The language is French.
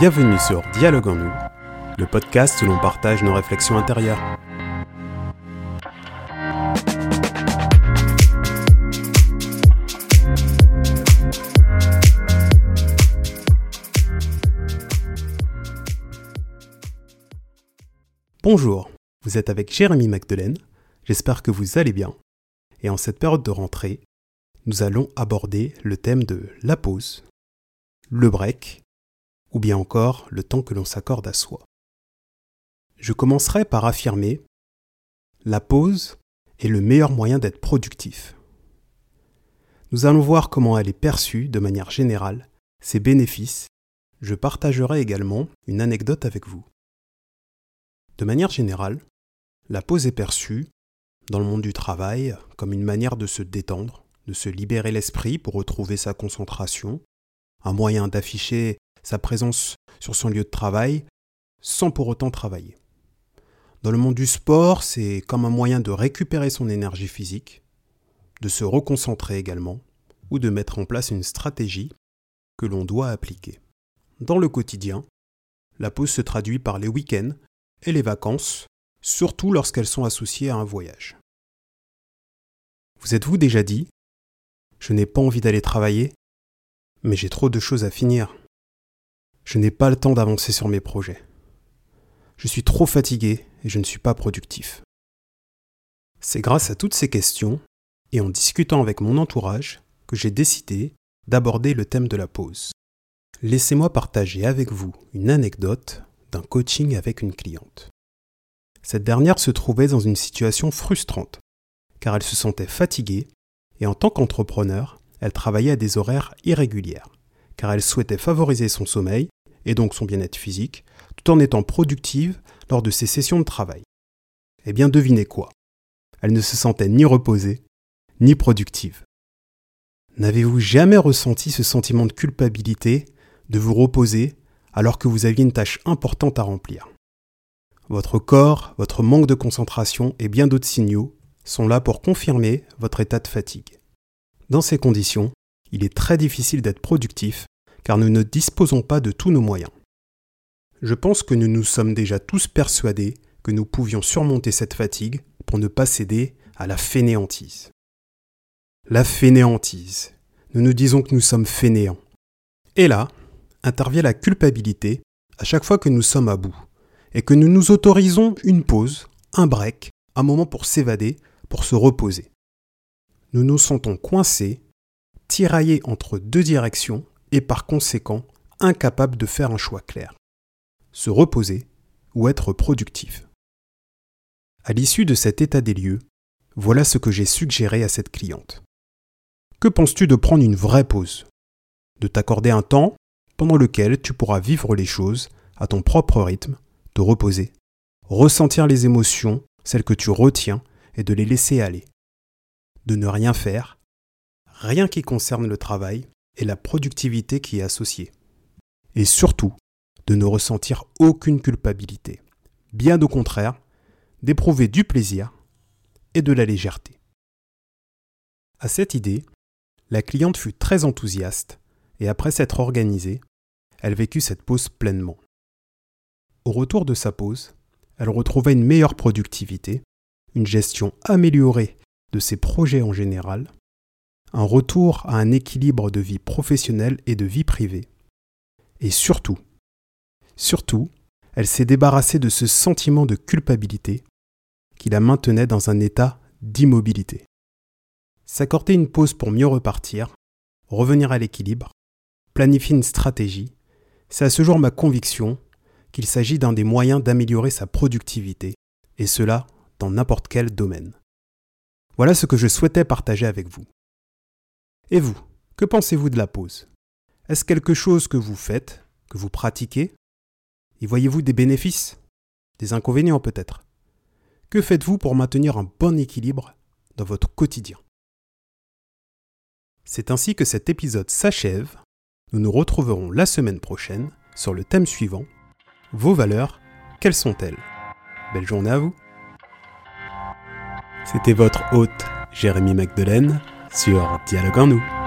Bienvenue sur Dialogue en nous, le podcast où l'on partage nos réflexions intérieures. Bonjour, vous êtes avec Jérémy Magdelaine, j'espère que vous allez bien. Et en cette période de rentrée, nous allons aborder le thème de la pause, le break, ou bien encore le temps que l'on s'accorde à soi. Je commencerai par affirmer la pause est le meilleur moyen d'être productif. Nous allons voir comment elle est perçue de manière générale, ses bénéfices. Je partagerai également une anecdote avec vous. De manière générale, la pause est perçue, dans le monde du travail, comme une manière de se détendre, de se libérer l'esprit pour retrouver sa concentration, un moyen d'afficher sa présence sur son lieu de travail sans pour autant travailler. Dans le monde du sport, c'est comme un moyen de récupérer son énergie physique, de se reconcentrer également, ou de mettre en place une stratégie que l'on doit appliquer. Dans le quotidien, la pause se traduit par les week-ends et les vacances, surtout lorsqu'elles sont associées à un voyage. Vous êtes-vous déjà dit Je n'ai pas envie d'aller travailler, mais j'ai trop de choses à finir. Je n'ai pas le temps d'avancer sur mes projets. Je suis trop fatigué et je ne suis pas productif. C'est grâce à toutes ces questions et en discutant avec mon entourage que j'ai décidé d'aborder le thème de la pause. Laissez-moi partager avec vous une anecdote d'un coaching avec une cliente. Cette dernière se trouvait dans une situation frustrante, car elle se sentait fatiguée et en tant qu'entrepreneur, elle travaillait à des horaires irréguliers, car elle souhaitait favoriser son sommeil et donc son bien-être physique, tout en étant productive lors de ses sessions de travail. Eh bien devinez quoi? Elle ne se sentait ni reposée, ni productive. N'avez-vous jamais ressenti ce sentiment de culpabilité de vous reposer alors que vous aviez une tâche importante à remplir? Votre corps, votre manque de concentration et bien d'autres signaux sont là pour confirmer votre état de fatigue. Dans ces conditions, il est très difficile d'être productif car nous ne disposons pas de tous nos moyens. Je pense que nous nous sommes déjà tous persuadés que nous pouvions surmonter cette fatigue pour ne pas céder à la fainéantise. La fainéantise. Nous nous disons que nous sommes fainéants. Et là, intervient la culpabilité à chaque fois que nous sommes à bout et que nous nous autorisons une pause, un break, un moment pour s'évader, pour se reposer. Nous nous sentons coincés, tiraillés entre deux directions et par conséquent incapables de faire un choix clair. Se reposer ou être productif. À l'issue de cet état des lieux, voilà ce que j'ai suggéré à cette cliente. Que penses-tu de prendre une vraie pause? De t'accorder un temps pendant lequel tu pourras vivre les choses à ton propre rythme, te reposer, ressentir les émotions, celles que tu retiens, et de les laisser aller. De ne rien faire, rien qui concerne le travail et la productivité qui est associée. Et surtout, de ne ressentir aucune culpabilité. Bien au contraire, d'éprouver du plaisir et de la légèreté. À cette idée, la cliente fut très enthousiaste et après s'être organisée, elle vécut cette pause pleinement. Au retour de sa pause, elle retrouvait une meilleure productivité, une gestion améliorée de ses projets en général, un retour à un équilibre de vie professionnelle et de vie privée. Et surtout, surtout, elle s'est débarrassée de ce sentiment de culpabilité qui la maintenait dans un état d'immobilité. S'accorder une pause pour mieux repartir, revenir à l'équilibre, planifier une stratégie, c'est à ce jour ma conviction qu'il s'agit d'un des moyens d'améliorer sa productivité, et cela dans n'importe quel domaine. Voilà ce que je souhaitais partager avec vous. Et vous, que pensez-vous de la pause? Est-ce quelque chose que vous faites, que vous pratiquez? Y voyez-vous des bénéfices? Des inconvénients peut-être? Que faites-vous pour maintenir un bon équilibre dans votre quotidien? C'est ainsi que cet épisode s'achève. Nous nous retrouverons la semaine prochaine sur le thème suivant. Vos valeurs, quelles sont-elles? Belle journée à vous. C'était votre hôte Jérémy Magdelaine sur Dialogue en nous.